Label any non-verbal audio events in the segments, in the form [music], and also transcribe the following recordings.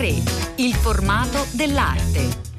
A3, il formato dell'arte.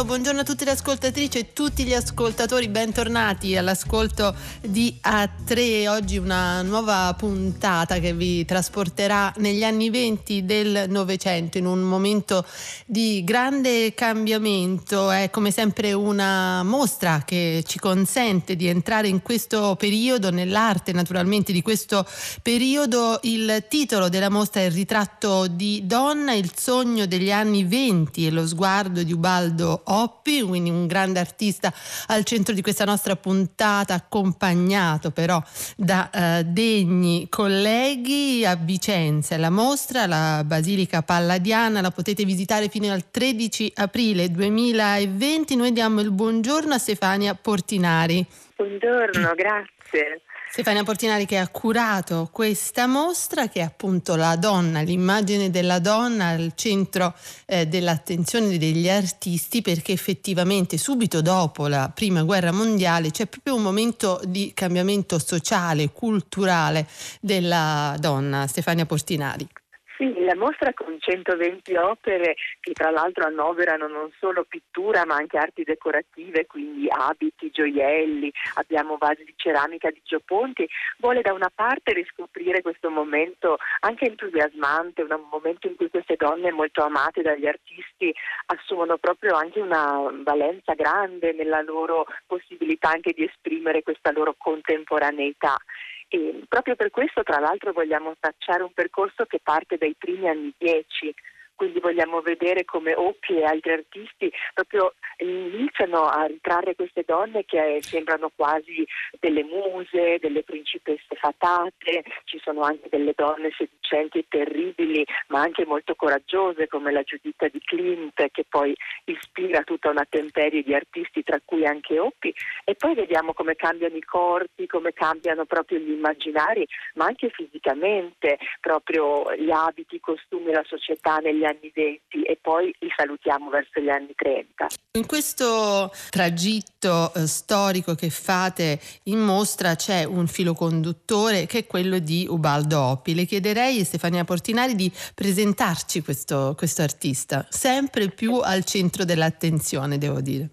Buongiorno, buongiorno, a tutte le ascoltatrici e tutti gli ascoltatori, bentornati all'ascolto di A3. Oggi una nuova puntata che vi trasporterà negli anni venti del Novecento in un momento di grande cambiamento. È come sempre una mostra che ci consente di entrare in questo periodo, nell'arte naturalmente di questo periodo. Il titolo della mostra è Il ritratto di donna, il sogno degli anni venti e lo sguardo di Ubaldo Aldo Oppi, quindi un grande artista al centro di questa nostra puntata, accompagnato però da eh, degni colleghi a Vicenza. La mostra, la Basilica Palladiana, la potete visitare fino al 13 aprile 2020. Noi diamo il buongiorno a Stefania Portinari. Buongiorno, grazie. Stefania Portinari che ha curato questa mostra che è appunto la donna, l'immagine della donna al centro eh, dell'attenzione degli artisti perché effettivamente subito dopo la prima guerra mondiale c'è proprio un momento di cambiamento sociale, culturale della donna. Stefania Portinari. Sì, la mostra con 120 opere che tra l'altro annoverano non solo pittura ma anche arti decorative, quindi abiti, gioielli, abbiamo vasi di ceramica di Gioponti, vuole da una parte riscoprire questo momento anche entusiasmante, un momento in cui queste donne molto amate dagli artisti assumono proprio anche una valenza grande nella loro possibilità anche di esprimere questa loro contemporaneità e proprio per questo, tra l'altro, vogliamo tracciare un percorso che parte dai primi anni 10 quindi vogliamo vedere come Oppi e altri artisti proprio iniziano a ritrarre queste donne che sembrano quasi delle muse, delle principesse fatate, ci sono anche delle donne seducenti e terribili, ma anche molto coraggiose come la Giuditta di Clint che poi ispira tutta una temperie di artisti tra cui anche Oppi. E poi vediamo come cambiano i corpi, come cambiano proprio gli immaginari, ma anche fisicamente, proprio gli abiti, i costumi, la società negli anni anni 20 e poi li salutiamo verso gli anni 30. In questo tragitto eh, storico che fate in mostra c'è un filo conduttore che è quello di Ubaldo Oppi. Le chiederei, Stefania Portinari, di presentarci questo, questo artista, sempre più al centro dell'attenzione, devo dire.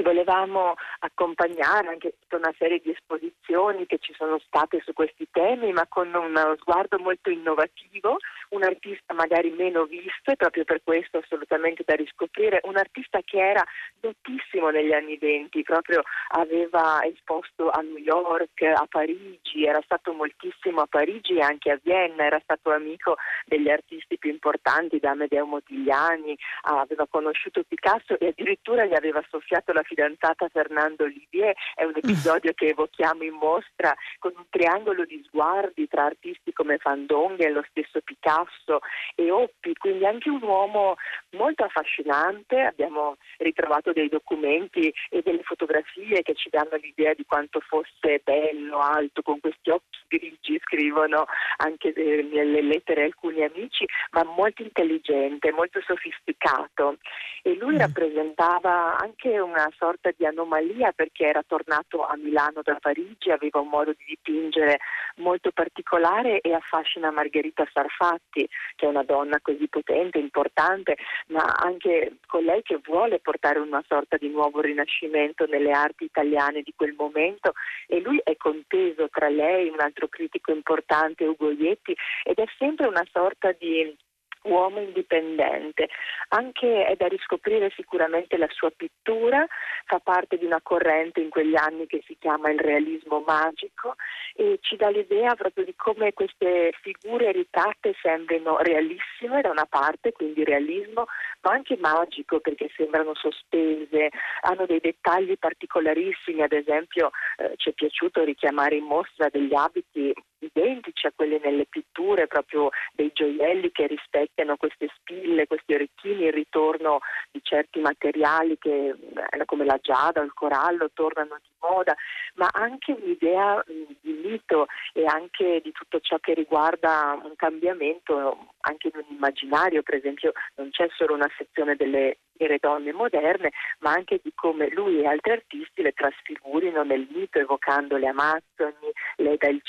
Sì, volevamo accompagnare anche tutta una serie di esposizioni che ci sono state su questi temi, ma con uno sguardo molto innovativo, un artista magari meno visto e proprio per questo assolutamente da riscoprire, un artista che era notissimo negli anni venti, proprio aveva esposto a New York, a Parigi, era stato moltissimo a Parigi e anche a Vienna, era stato amico degli artisti più importanti, da Amedeo Modigliani, aveva conosciuto Picasso e addirittura gli aveva soffiato la fidanzata Fernando Olivier, è un [laughs] episodio che evochiamo in mostra con un triangolo di sguardi tra artisti come Van Dongen, lo stesso Picasso e Oppi, quindi anche un uomo molto affascinante, abbiamo ritrovato dei documenti e delle fotografie che ci danno l'idea di quanto fosse bello, alto, con questi occhi grigi, scrivono anche nelle lettere alcuni amici, ma molto intelligente, molto sofisticato e lui mm. rappresentava anche una sorta di anomalia perché era tornato a Milano da Parigi, aveva un modo di dipingere molto particolare e affascina Margherita Sarfatti, che è una donna così potente, importante, ma anche con lei che vuole portare una sorta di nuovo rinascimento nelle arti italiane di quel momento. E lui è conteso tra lei, un altro critico importante, Ugo Ietti, ed è sempre una sorta di uomo indipendente. Anche è da riscoprire sicuramente la sua pittura, fa parte di una corrente in quegli anni che si chiama il realismo magico e ci dà l'idea proprio di come queste figure ritratte sembrino realissime da una parte, quindi realismo, ma anche magico perché sembrano sospese, hanno dei dettagli particolarissimi, ad esempio eh, ci è piaciuto richiamare in mostra degli abiti identici a quelli nelle pitture, proprio dei gioielli che rispecchiano queste spille, questi orecchini, il ritorno di certi materiali che, eh, come la giada o il corallo tornano di moda, ma anche un'idea di mito e anche di tutto ciò che riguarda un cambiamento anche in un immaginario, per esempio non c'è solo una sezione delle vere donne moderne, ma anche di come lui e altri artisti le trasfigurino nel mito evocando le Amazzoni, Leda il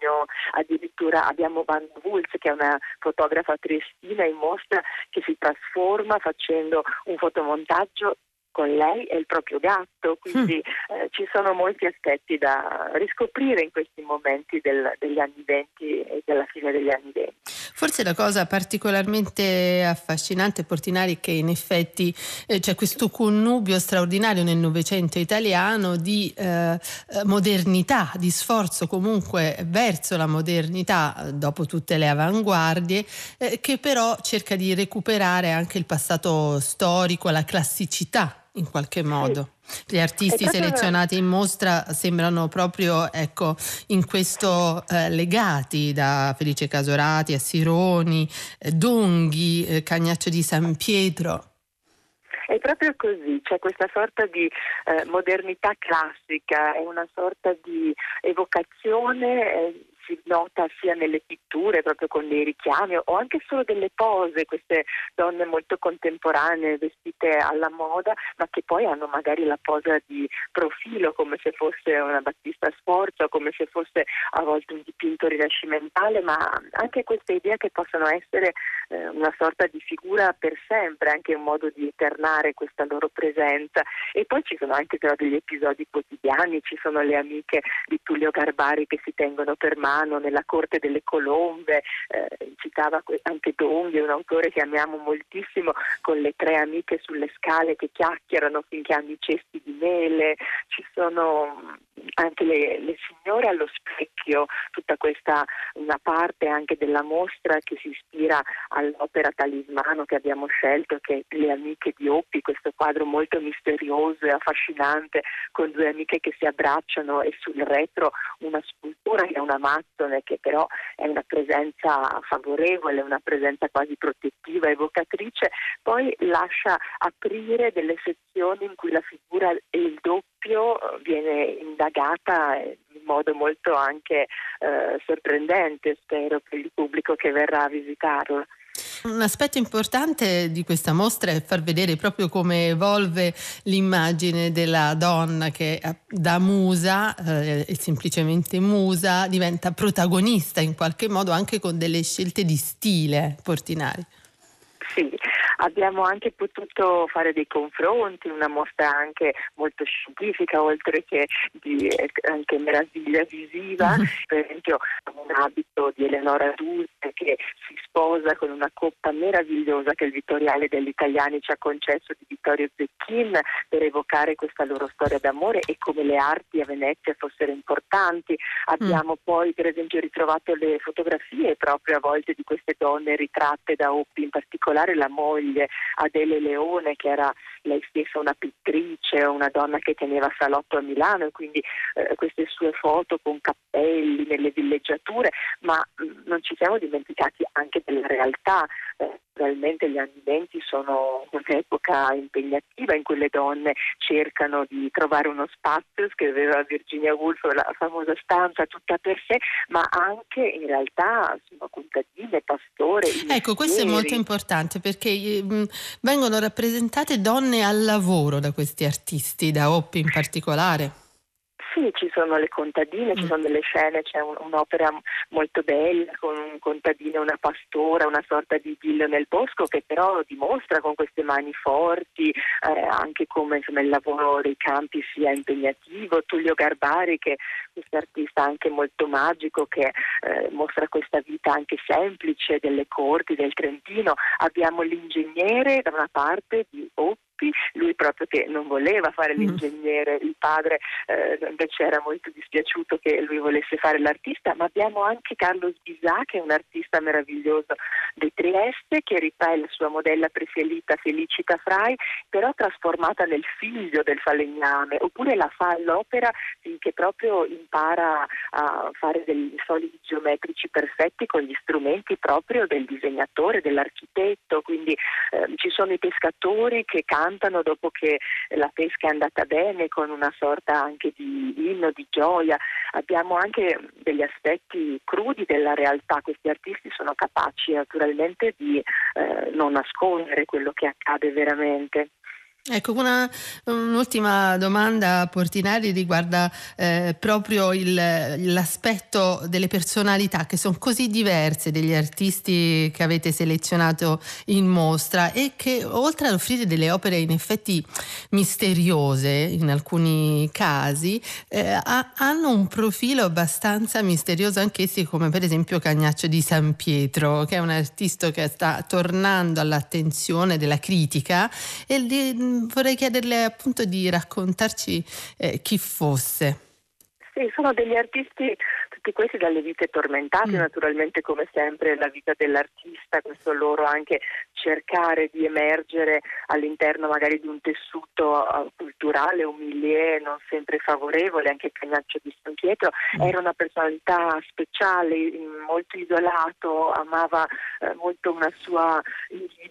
Cigno, addirittura abbiamo Van Wulz che è una fotografa triestina in mostra che si trasforma facendo un fotomontaggio con lei e il proprio gatto, quindi mm. eh, ci sono molti aspetti da riscoprire in questi momenti del, degli anni 20 e della fine degli anni 20. Forse la cosa particolarmente affascinante, Portinari, è che in effetti eh, c'è questo connubio straordinario nel Novecento italiano di eh, eh modernità, di sforzo comunque verso la modernità dopo tutte le avanguardie, eh, che però cerca di recuperare anche il passato storico, la classicità in qualche modo. Gli artisti selezionati in mostra sembrano proprio ecco, in questo eh, legati da Felice Casorati a Sironi, eh, Donghi, eh, Cagnaccio di San Pietro. È proprio così, c'è questa sorta di eh, modernità classica, è una sorta di evocazione eh, si nota sia nelle pitture, proprio con dei richiami, o anche solo delle pose, queste donne molto contemporanee, vestite alla moda, ma che poi hanno magari la posa di profilo, come se fosse una Battista Sforza, come se fosse a volte un dipinto rinascimentale, ma anche questa idea che possano essere eh, una sorta di figura per sempre, anche un modo di eternare questa loro presenza. E poi ci sono anche però degli episodi quotidiani, ci sono le amiche di Tullio Garbari che si tengono per mano Milano, nella Corte delle Colombe, eh, citava anche Donghi, un autore che amiamo moltissimo, con le tre amiche sulle scale che chiacchierano finché hanno i cesti di mele, ci sono anche le, le signore allo specchio, tutta questa una parte anche della mostra che si ispira all'opera Talismano che abbiamo scelto, che è Le amiche di Oppi, questo quadro molto misterioso e affascinante con due amiche che si abbracciano e sul retro una scultura che è una mattone che però è una presenza favorevole, una presenza quasi protettiva, evocatrice, poi lascia aprire delle sezioni in cui la figura e il doppio viene indagata in modo molto anche eh, sorprendente, spero, per il pubblico che verrà a visitarla. Un aspetto importante di questa mostra è far vedere proprio come evolve l'immagine della donna che eh, da musa, eh, semplicemente musa, diventa protagonista in qualche modo anche con delle scelte di stile portinari. Sì, abbiamo anche potuto fare dei confronti, una mostra anche molto scientifica, oltre che di anche meraviglia visiva, [laughs] per esempio un abito di Eleonora Dulce che si sposa con una coppa meravigliosa che il Vittoriale degli Italiani ci ha concesso di Vittorio Zecchin per evocare questa loro storia d'amore e come le arti a Venezia fossero importanti. Abbiamo mm. poi per esempio ritrovato le fotografie proprio a volte di queste donne ritratte da Oppi, in particolare la moglie Adele Leone che era lei stessa una pittrice, una donna che teneva salotto a Milano e quindi eh, queste sue foto con cappelli nelle villeggiature, ma mh, mm, non ci siamo dimenticati anche della realtà. Eh, Realmente gli anni venti sono un'epoca impegnativa in cui le donne cercano di trovare uno spazio, scriveva Virginia Woolf, la famosa stanza tutta per sé, ma anche in realtà sono contadine, pastore. Ecco, questo è molto importante perché mh, vengono rappresentate donne al lavoro da questi artisti, da Oppi in particolare. Sì, ci sono le contadine, ci mm. sono delle scene, c'è un, un'opera molto bella con un contadino e una pastora, una sorta di idillio nel bosco che però dimostra con queste mani forti eh, anche come insomma, il lavoro dei campi sia impegnativo. Tullio Garbari che è questo artista anche molto magico che eh, mostra questa vita anche semplice delle corti del Trentino. Abbiamo l'ingegnere da una parte di Oppi Oppi, lui proprio che non voleva fare mm. l'ingegnere, il padre eh, invece era molto dispiaciuto che lui volesse fare l'artista, ma abbiamo anche Carlo Sbisà che è un artista meraviglioso di Trieste che rifà la sua modella preferita Felicita Frai, però trasformata nel figlio del falegname, oppure la fa all'opera che proprio impara a fare dei solidi geometrici perfetti con gli strumenti proprio del disegnatore, dell'architetto, quindi eh, ci sono i pescatori che cantano dopo che la pesca è andata bene con una sorta anche di inno, di gioia, abbiamo anche degli aspetti crudi della realtà, questi artisti sono capaci naturalmente di eh, non nascondere quello che accade veramente. Ecco, una, un'ultima domanda a Portinari riguarda eh, proprio il, l'aspetto delle personalità che sono così diverse degli artisti che avete selezionato in mostra e che oltre ad offrire delle opere in effetti misteriose in alcuni casi, eh, ha, hanno un profilo abbastanza misterioso anch'essi come per esempio Cagnaccio di San Pietro, che è un artista che sta tornando all'attenzione della critica e di, vorrei chiederle appunto di raccontarci eh, chi fosse. Sì, sono degli artisti tutti questi dalle vite tormentate, mm. naturalmente come sempre la vita dell'artista, questo loro anche cercare di emergere all'interno magari di un tessuto uh, culturale, umilié, non sempre favorevole, anche Cagnaccio di San Pietro, mm. era una personalità speciale, molto isolato, amava uh, molto una sua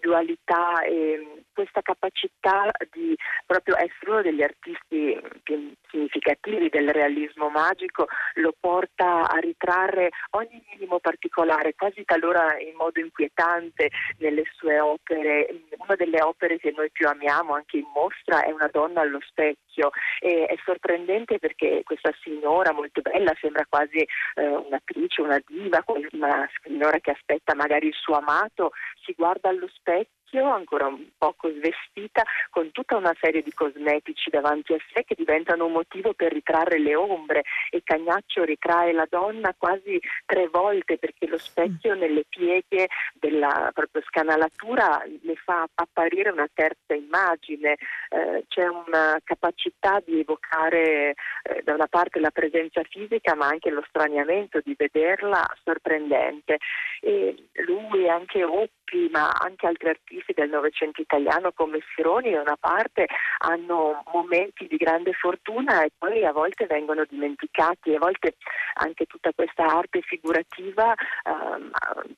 individualità e questa capacità di proprio essere uno degli artisti più significativi del realismo magico lo porta a ritrarre ogni minimo particolare, quasi talora in modo inquietante nelle sue opere. Una delle opere che noi più amiamo anche in mostra è Una donna allo specchio. E è sorprendente perché questa signora molto bella sembra quasi eh, un'attrice, una diva, una signora che aspetta magari il suo amato, si guarda allo specchio ancora un poco svestita, con tutta una serie di cosmetici davanti a sé che diventano un motivo per ritrarre le ombre. E Cagnaccio ritrae la donna quasi tre volte perché lo specchio nelle pieghe della proprio scanalatura le fa apparire una terza immagine, eh, c'è una capacità di evocare eh, da una parte la presenza fisica ma anche lo straniamento di vederla sorprendente. E lui anche Oppi ma anche altri artisti del Novecento italiano come Sironi da una parte hanno momenti di grande fortuna e poi a volte vengono dimenticati. E a volte anche tutta questa arte figurativa um,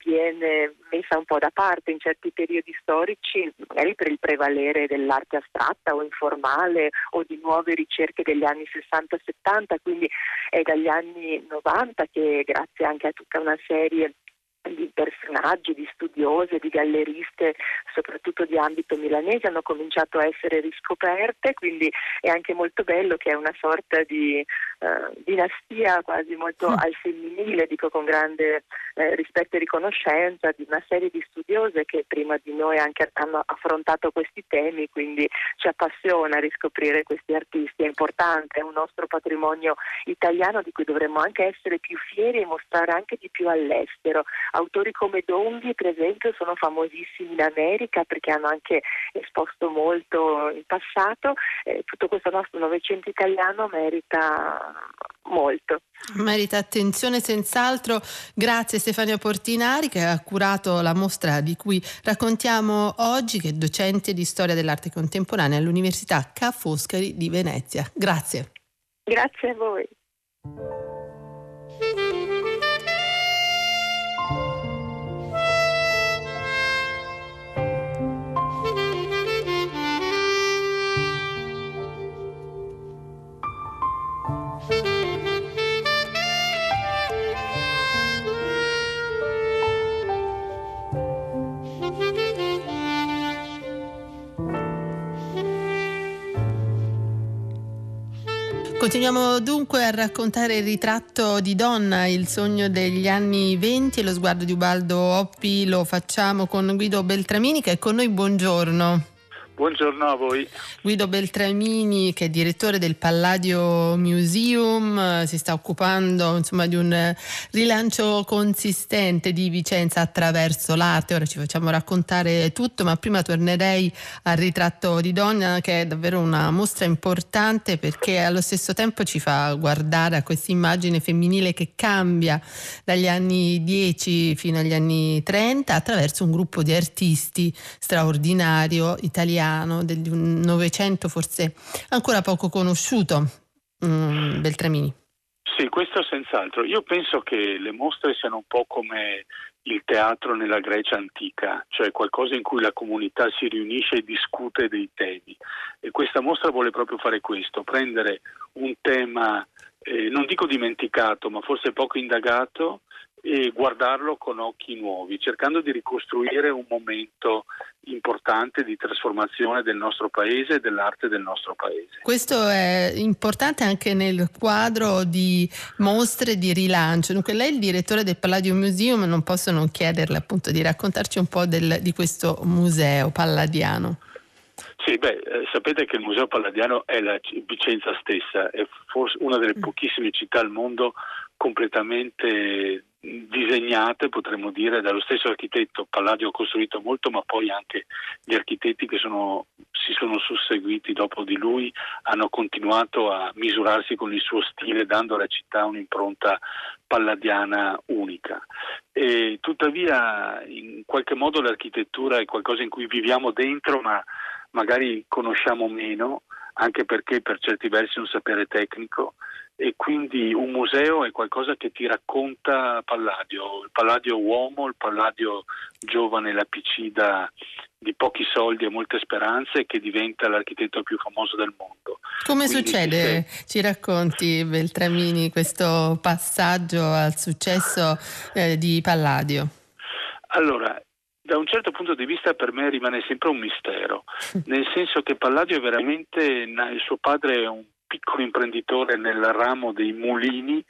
viene messa un po' da parte in certi periodi storici, magari per il prevalere dell'arte astratta o informale o di nuove ricerche degli anni 60-70, quindi è dagli anni 90 che grazie anche a tutta una serie di personaggi, di studiose, di galleriste, soprattutto di ambito milanese, hanno cominciato a essere riscoperte, quindi è anche molto bello che è una sorta di eh, dinastia quasi molto mm. al femminile, dico con grande eh, rispetto e riconoscenza, di una serie di studiose che prima di noi anche hanno affrontato questi temi, quindi ci appassiona riscoprire questi artisti, è importante, è un nostro patrimonio italiano di cui dovremmo anche essere più fieri e mostrare anche di più all'estero Autori come Donghi, per esempio, sono famosissimi in America perché hanno anche esposto molto in passato. Eh, tutto questo nostro Novecento italiano merita molto. Merita attenzione senz'altro. Grazie Stefania Portinari che ha curato la mostra di cui raccontiamo oggi, che è docente di storia dell'arte contemporanea all'Università Ca' Foscari di Venezia. Grazie. Grazie a voi. Continuiamo dunque a raccontare il ritratto di donna, il sogno degli anni venti e lo sguardo di Ubaldo Oppi lo facciamo con Guido Beltramini che è con noi, buongiorno. Buongiorno a voi. Guido Beltramini, che è direttore del Palladio Museum, si sta occupando insomma, di un rilancio consistente di Vicenza attraverso l'arte. Ora ci facciamo raccontare tutto, ma prima tornerei al ritratto di donna, che è davvero una mostra importante perché allo stesso tempo ci fa guardare a questa immagine femminile che cambia dagli anni 10 fino agli anni 30 attraverso un gruppo di artisti straordinario italiano italiano del Novecento forse ancora poco conosciuto, um, Beltramini. Sì, questo senz'altro. Io penso che le mostre siano un po' come il teatro nella Grecia antica, cioè qualcosa in cui la comunità si riunisce e discute dei temi. E questa mostra vuole proprio fare questo, prendere un tema, eh, non dico dimenticato, ma forse poco indagato e guardarlo con occhi nuovi, cercando di ricostruire un momento importante di trasformazione del nostro paese e dell'arte del nostro paese. Questo è importante anche nel quadro di mostre di rilancio. Dunque lei è il direttore del Palladio Museum, non posso non chiederle appunto di raccontarci un po' del, di questo museo palladiano. Sì, beh, eh, sapete che il Museo Palladiano è la Vicenza stessa, è forse una delle mm. pochissime città al mondo completamente disegnate, potremmo dire, dallo stesso architetto. Palladio ha costruito molto, ma poi anche gli architetti che sono, si sono susseguiti dopo di lui hanno continuato a misurarsi con il suo stile, dando alla città un'impronta palladiana unica. E tuttavia, in qualche modo l'architettura è qualcosa in cui viviamo dentro, ma magari conosciamo meno, anche perché per certi versi è un sapere tecnico e quindi un museo è qualcosa che ti racconta Palladio, il Palladio uomo, il Palladio giovane lapicida di pochi soldi e molte speranze che diventa l'architetto più famoso del mondo. Come quindi succede, ci, ci racconti Beltramini, questo passaggio al successo eh, di Palladio? Allora, da un certo punto di vista per me rimane sempre un mistero, [laughs] nel senso che Palladio è veramente, il suo padre è un piccolo imprenditore nel ramo dei mulini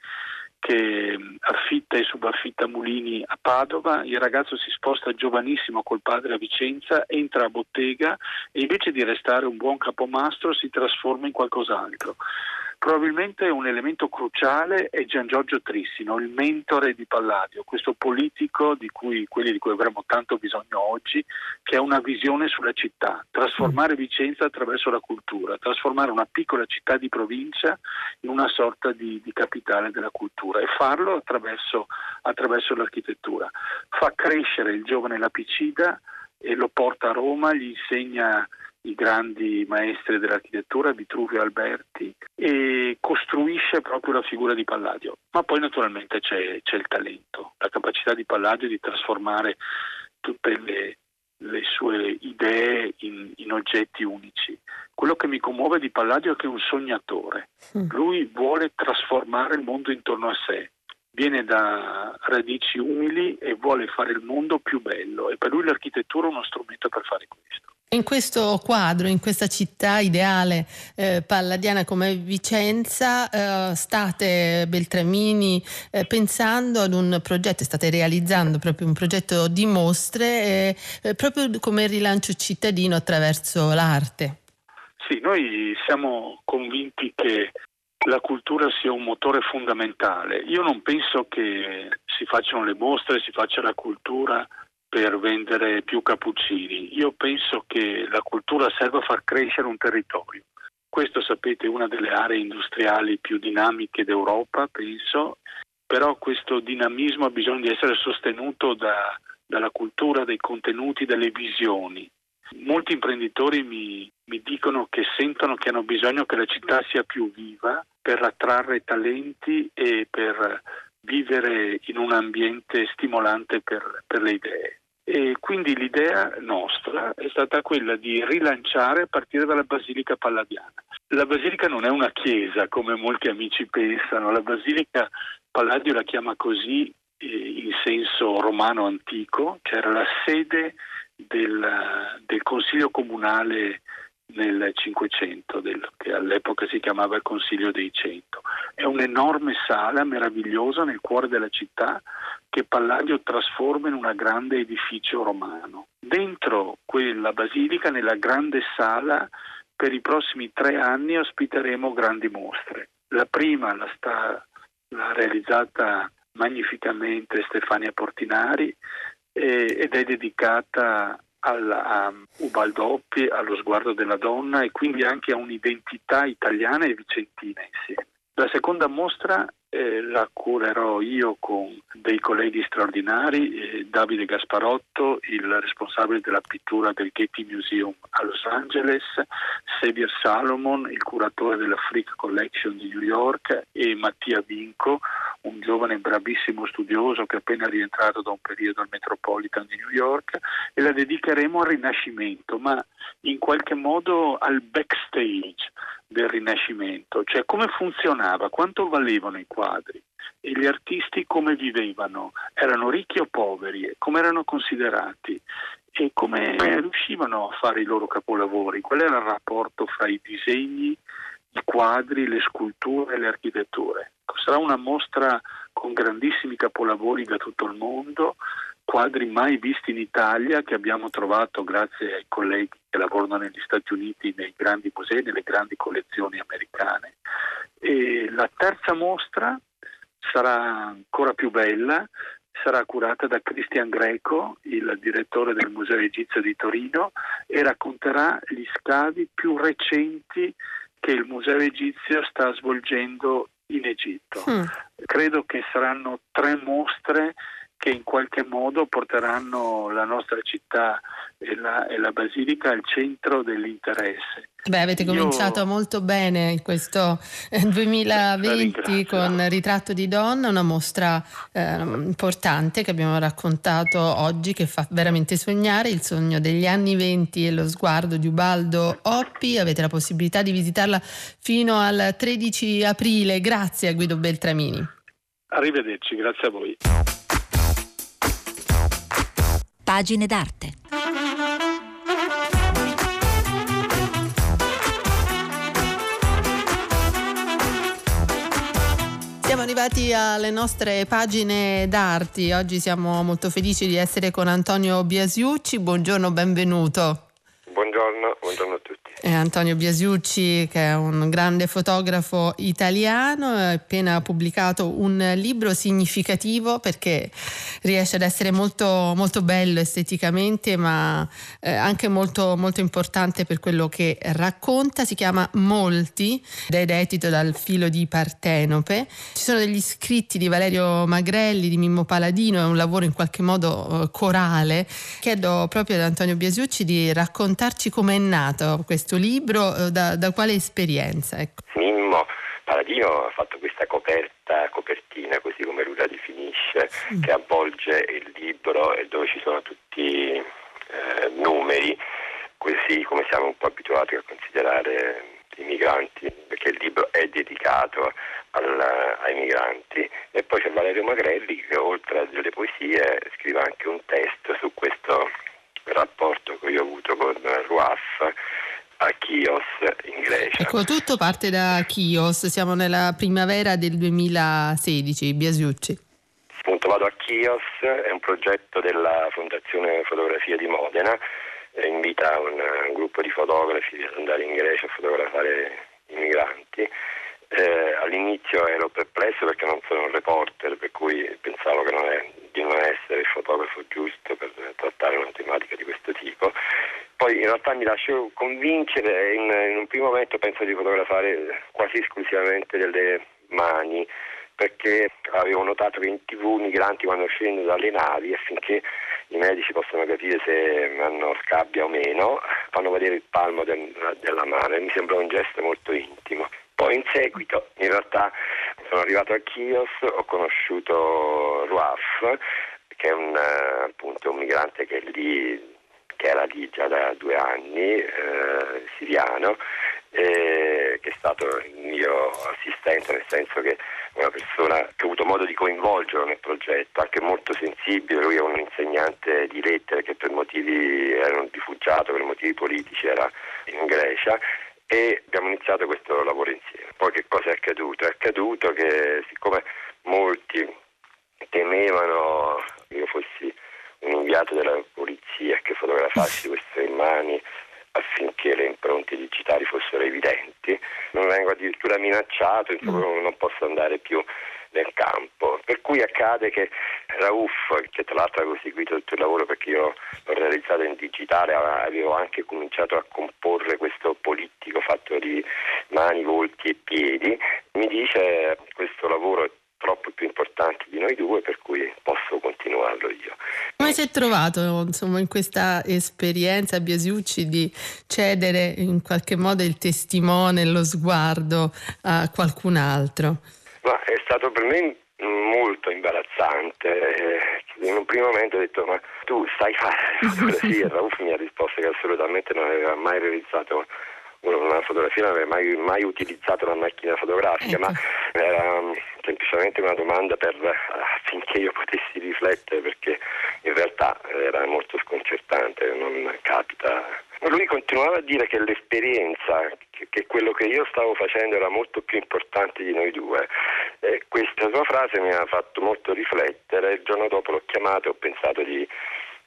che affitta e subaffitta mulini a Padova, il ragazzo si sposta giovanissimo col padre a Vicenza, entra a bottega e invece di restare un buon capomastro si trasforma in qualcos'altro. Probabilmente un elemento cruciale è Gian Giorgio Trissino, il mentore di Palladio, questo politico di cui, quelli di cui avremo tanto bisogno oggi, che ha una visione sulla città, trasformare Vicenza attraverso la cultura, trasformare una piccola città di provincia in una sorta di, di capitale della cultura e farlo attraverso, attraverso l'architettura. Fa crescere il giovane lapicida e lo porta a Roma, gli insegna i grandi maestri dell'architettura, Vitruvio e Alberti, e costruisce proprio la figura di Palladio. Ma poi naturalmente c'è, c'è il talento, la capacità di Palladio di trasformare tutte le, le sue idee in, in, oggetti unici. Quello che mi commuove di Palladio è che è un sognatore. Mm. Lui vuole trasformare il mondo intorno a sé. Viene da radici umili e vuole fare il mondo più bello e per lui l'architettura è uno strumento per fare questo. In questo quadro, in questa città ideale eh, palladiana come Vicenza, eh, state Beltramini eh, pensando ad un progetto, state realizzando proprio un progetto di mostre, eh, eh, proprio come rilancio cittadino attraverso l'arte. Sì, noi siamo convinti che la cultura sia un motore fondamentale. Io non penso che si facciano le mostre, si faccia la cultura per vendere più cappuccini. Io penso che la cultura serva a far crescere un territorio. Questo sapete è una delle aree industriali più dinamiche d'Europa, penso, però questo dinamismo ha bisogno di essere sostenuto da, dalla cultura, dai contenuti, dalle visioni. Molti imprenditori mi, mi dicono che sentono che hanno bisogno che la città sia più viva per attrarre talenti e per vivere in un ambiente stimolante per, per le idee. E quindi l'idea nostra è stata quella di rilanciare a partire dalla Basilica Palladiana. La Basilica non è una chiesa come molti amici pensano, la Basilica Palladio la chiama così eh, in senso romano antico, che era la sede del, del Consiglio Comunale nel Cinquecento, che all'epoca si chiamava il Consiglio dei Cento. È un'enorme sala meravigliosa nel cuore della città che Palladio trasforma in un grande edificio romano. Dentro quella basilica, nella grande sala, per i prossimi tre anni ospiteremo grandi mostre. La prima la sta l'ha realizzata magnificamente Stefania Portinari eh, ed è dedicata alla Ubaldoppi, allo sguardo della donna e quindi anche a un'identità italiana e vicentina insieme. La seconda mostra eh, la curerò io con dei colleghi straordinari, eh, Davide Gasparotto, il responsabile della pittura del Getty Museum a Los Angeles, Xavier Salomon, il curatore della Freak Collection di New York e Mattia Vinco, un giovane bravissimo studioso che è appena rientrato da un periodo al Metropolitan di New York e la dedicheremo al Rinascimento, ma in qualche modo al backstage del Rinascimento, cioè come funzionava, quanto valevano i quadri? E gli artisti come vivevano, erano ricchi o poveri, come erano considerati? E come riuscivano a fare i loro capolavori, qual era il rapporto fra i disegni, i quadri, le sculture le architetture. Sarà una mostra con grandissimi capolavori da tutto il mondo, quadri mai visti in Italia che abbiamo trovato grazie ai colleghi che lavorano negli Stati Uniti nei grandi musei, nelle grandi collezioni americane. E la terza mostra sarà ancora più bella, sarà curata da Cristian Greco, il direttore del Museo Egizio di Torino, e racconterà gli scavi più recenti che il Museo Egizio sta svolgendo in Egitto. Mm. Credo che saranno tre mostre che in qualche modo porteranno la nostra città e la, e la Basilica al centro dell'interesse. Beh, avete cominciato Io... molto bene questo 2020 eh, con Ritratto di donna, una mostra eh, importante che abbiamo raccontato oggi che fa veramente sognare il sogno degli anni 20 e lo sguardo di Ubaldo Oppi. Avete la possibilità di visitarla fino al 13 aprile. Grazie a Guido Beltramini. Arrivederci, grazie a voi. Pagine d'arte. Siamo arrivati alle nostre pagine d'arte. Oggi siamo molto felici di essere con Antonio Biasiucci. Buongiorno, benvenuto. Buongiorno, buongiorno a tutti. Antonio Biasiucci, che è un grande fotografo italiano, ha appena pubblicato un libro significativo perché riesce ad essere molto, molto bello esteticamente, ma eh, anche molto, molto importante per quello che racconta. Si chiama Molti ed è edito dal filo di Partenope. Ci sono degli scritti di Valerio Magrelli, di Mimmo Paladino, è un lavoro in qualche modo eh, corale. Chiedo proprio ad Antonio Biasiucci di raccontarci come è nato questo questo libro, eh, da, da quale esperienza? Ecco. Mimmo Paladino ha fatto questa coperta, copertina, così come lui la definisce, mm. che avvolge il libro e dove ci sono tutti eh, numeri, così come siamo un po' abituati a considerare i migranti, perché il libro è dedicato al, ai migranti. E poi c'è Valerio Magrelli che oltre a delle poesie scrive anche un testo su questo rapporto che io ho avuto con Ruaf a Chios in Grecia. Ecco, tutto parte da Chios, siamo nella primavera del 2016, Biasiucci. Appunto vado a Chios, è un progetto della Fondazione Fotografia di Modena, invita un, un gruppo di fotografi ad andare in Grecia a fotografare i migranti. Eh, all'inizio ero perplesso perché non sono un reporter, per cui pensavo non è, di non essere il fotografo giusto per trattare una tematica di questo tipo poi in realtà mi lascio convincere, in, in un primo momento penso di fotografare quasi esclusivamente delle mani, perché avevo notato che in tv i migranti quando scendono dalle navi affinché i medici possano capire se hanno scabbia o meno, fanno vedere il palmo del, della mano e mi sembra un gesto molto intimo. Poi in seguito, in realtà, sono arrivato a Chios, ho conosciuto Ruaf, che è un, appunto, un migrante che lì che era lì già da due anni, eh, siriano, eh, che è stato il mio assistente, nel senso che è una persona che ho avuto modo di coinvolgere nel progetto, anche molto sensibile, lui è un insegnante di lettere che per motivi era un rifugiato, per motivi politici era in Grecia e abbiamo iniziato questo lavoro insieme. Poi che cosa è accaduto? È accaduto che siccome molti temevano che io fossi un inviato della polizia che fotografassi [laughs] queste immani affinché le impronte digitali fossero evidenti, non vengo addirittura minacciato, mm. non posso andare più nel campo. Per cui accade che Rauf, che tra l'altro avevo seguito tutto il lavoro perché io l'ho realizzato in digitale, avevo anche cominciato a comporre questo polittico fatto di mani, volti e piedi, mi dice questo lavoro è troppo più importante di noi due, per cui posso continuarlo io. Come si è trovato insomma, in questa esperienza Biasiucci di cedere in qualche modo il testimone, lo sguardo a qualcun altro? Ma è stato per me molto imbarazzante. Eh, in un primo momento ho detto ma tu sai fare fotografie? [laughs] Rauf mi ha risposto che assolutamente non aveva mai realizzato una fotografia, non aveva mai, mai utilizzato una macchina fotografica, ecco. ma era um, semplicemente una domanda per, affinché io potessi riflettere perché in realtà era molto sconcertante, non capita lui continuava a dire che l'esperienza, che, quello che io stavo facendo era molto più importante di noi due. E questa sua frase mi ha fatto molto riflettere. Il giorno dopo l'ho chiamato e ho pensato di,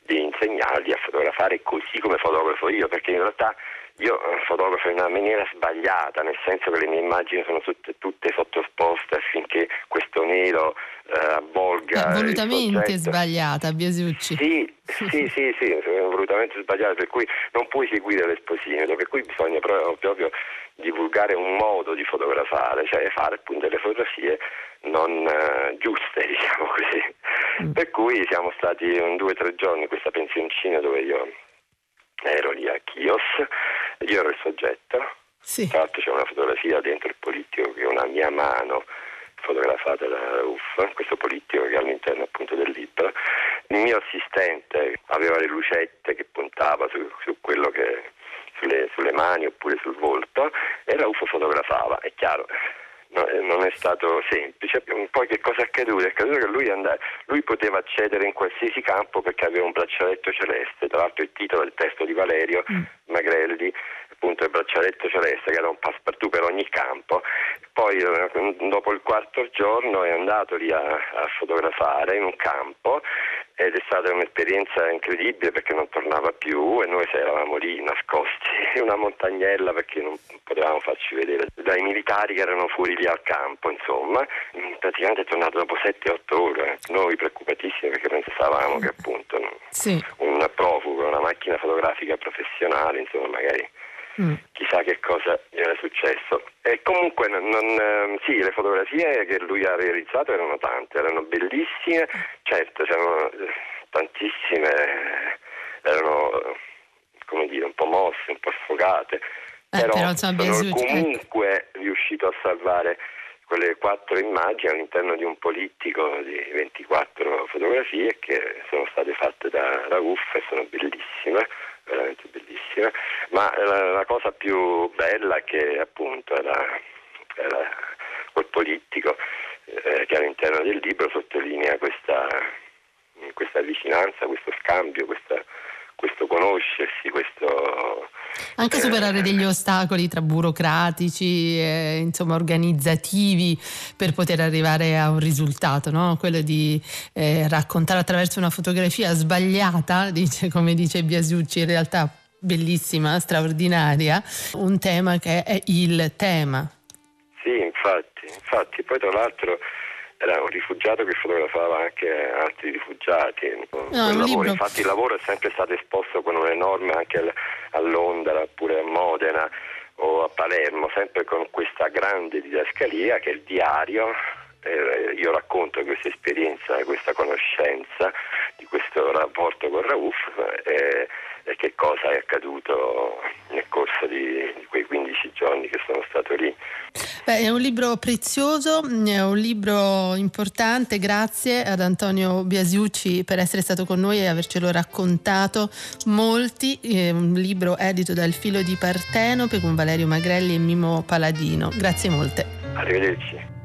di insegnargli a fotografare così come fotografo io, perché in realtà io fotografo in una maniera sbagliata, nel senso che le mie immagini sono tutte, tutte sottoposte affinché questo nero eh, avvolga. Ma volutamente sbagliata, Biasucci. Sì, sì, sì, sì, volutamente sbagliata, per cui non puoi seguire l'esposimetro, per cui bisogna proprio, proprio divulgare un modo di fotografare, cioè fare appunto delle fotografie non uh, giuste, [laughs] diciamo così. Mm. Per cui siamo stati un due o tre giorni in questa pensioncina dove io ero lì a Chios, io ero il soggetto, sì. tra l'altro c'è una fotografia dentro il politico che è una mia mano fotografata da UF, questo politico che è all'interno appunto del libro. Il mio assistente aveva le lucette che puntava su, su quello che sulle, sulle, mani oppure sul volto e Rauf fotografava, è chiaro. Eh, non è stato semplice. Poi che cosa è accaduto? È accaduto che lui, andava, lui, poteva accedere in qualsiasi campo perché aveva un braccialetto celeste, tra l'altro il titolo del testo di Valerio mm. Magrelli, appunto il braccialetto celeste che era un passepartout per ogni campo. Poi eh, dopo il quarto giorno è andato lì a, a fotografare in un campo ed è stata un'esperienza incredibile perché non tornava più e noi eravamo lì nascosti in una montagnella perché non potevamo farci vedere dai militari che erano fuori lì al campo insomma praticamente è tornato dopo 7-8 ore noi preoccupatissimi perché pensavamo che appunto sì. un profugo una macchina fotografica professionale insomma magari Mm. chissà che cosa gli era successo. E comunque non, ehm, sì, le fotografie che lui ha realizzato erano tante, erano bellissime, certo c'erano eh, tantissime, erano come dire un po' mosse, un po' sfogate, eh, però, però sono ecco. comunque riuscito a salvare quelle quattro immagini all'interno di un politico di 24 fotografie che sono state fatte da Rauf e sono bellissime veramente bellissima, ma la, la cosa più bella che appunto era, era quel politico eh, che all'interno del libro sottolinea questa, questa vicinanza, questo scambio, questa, questo conoscersi, questo... Anche superare degli ostacoli tra burocratici, e, insomma organizzativi per poter arrivare a un risultato, no? quello di eh, raccontare attraverso una fotografia sbagliata, dice, come dice Biasucci, in realtà bellissima, straordinaria, un tema che è il tema. Sì, infatti, infatti, poi tra l'altro era un rifugiato che fotografava anche altri rifugiati. No, Infatti il lavoro è sempre stato esposto con un enorme anche a Londra oppure a Modena o a Palermo, sempre con questa grande didascalia che è il diario. Eh, io racconto questa esperienza, questa conoscenza di questo rapporto con Rauf. Eh, e che cosa è accaduto nel corso di, di, quei 15 giorni che sono stato lì. Beh, è un libro prezioso, è un libro importante, grazie ad Antonio Biasiucci per essere stato con noi e avercelo raccontato molti, è un libro edito dal Filo di Partenope con Valerio Magrelli e Mimo Paladino. Grazie molte. Arrivederci.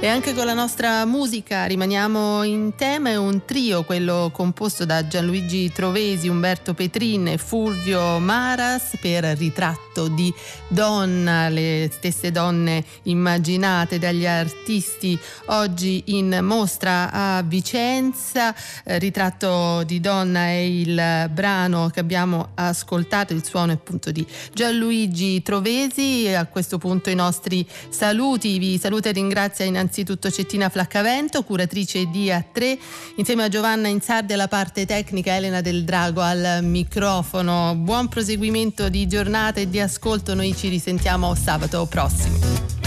E anche con la nostra musica rimaniamo in tema, è un trio, quello composto da Gianluigi Trovesi, Umberto Petrin e Fulvio Maras per ritratto di donna, le stesse donne immaginate dagli artisti oggi in mostra a Vicenza. Eh, ritratto di donna è il brano che abbiamo ascoltato, il suono appunto di Gianluigi Trovesi. A questo punto i nostri saluti, vi saluto e ringrazio innanzitutto innanzitutto Cettina Flaccavento, curatrice di A3, insieme a Giovanna Insardi alla parte tecnica, Elena Del Drago al microfono. Buon proseguimento di giornata e di ascolto, noi ci risentiamo sabato prossimo.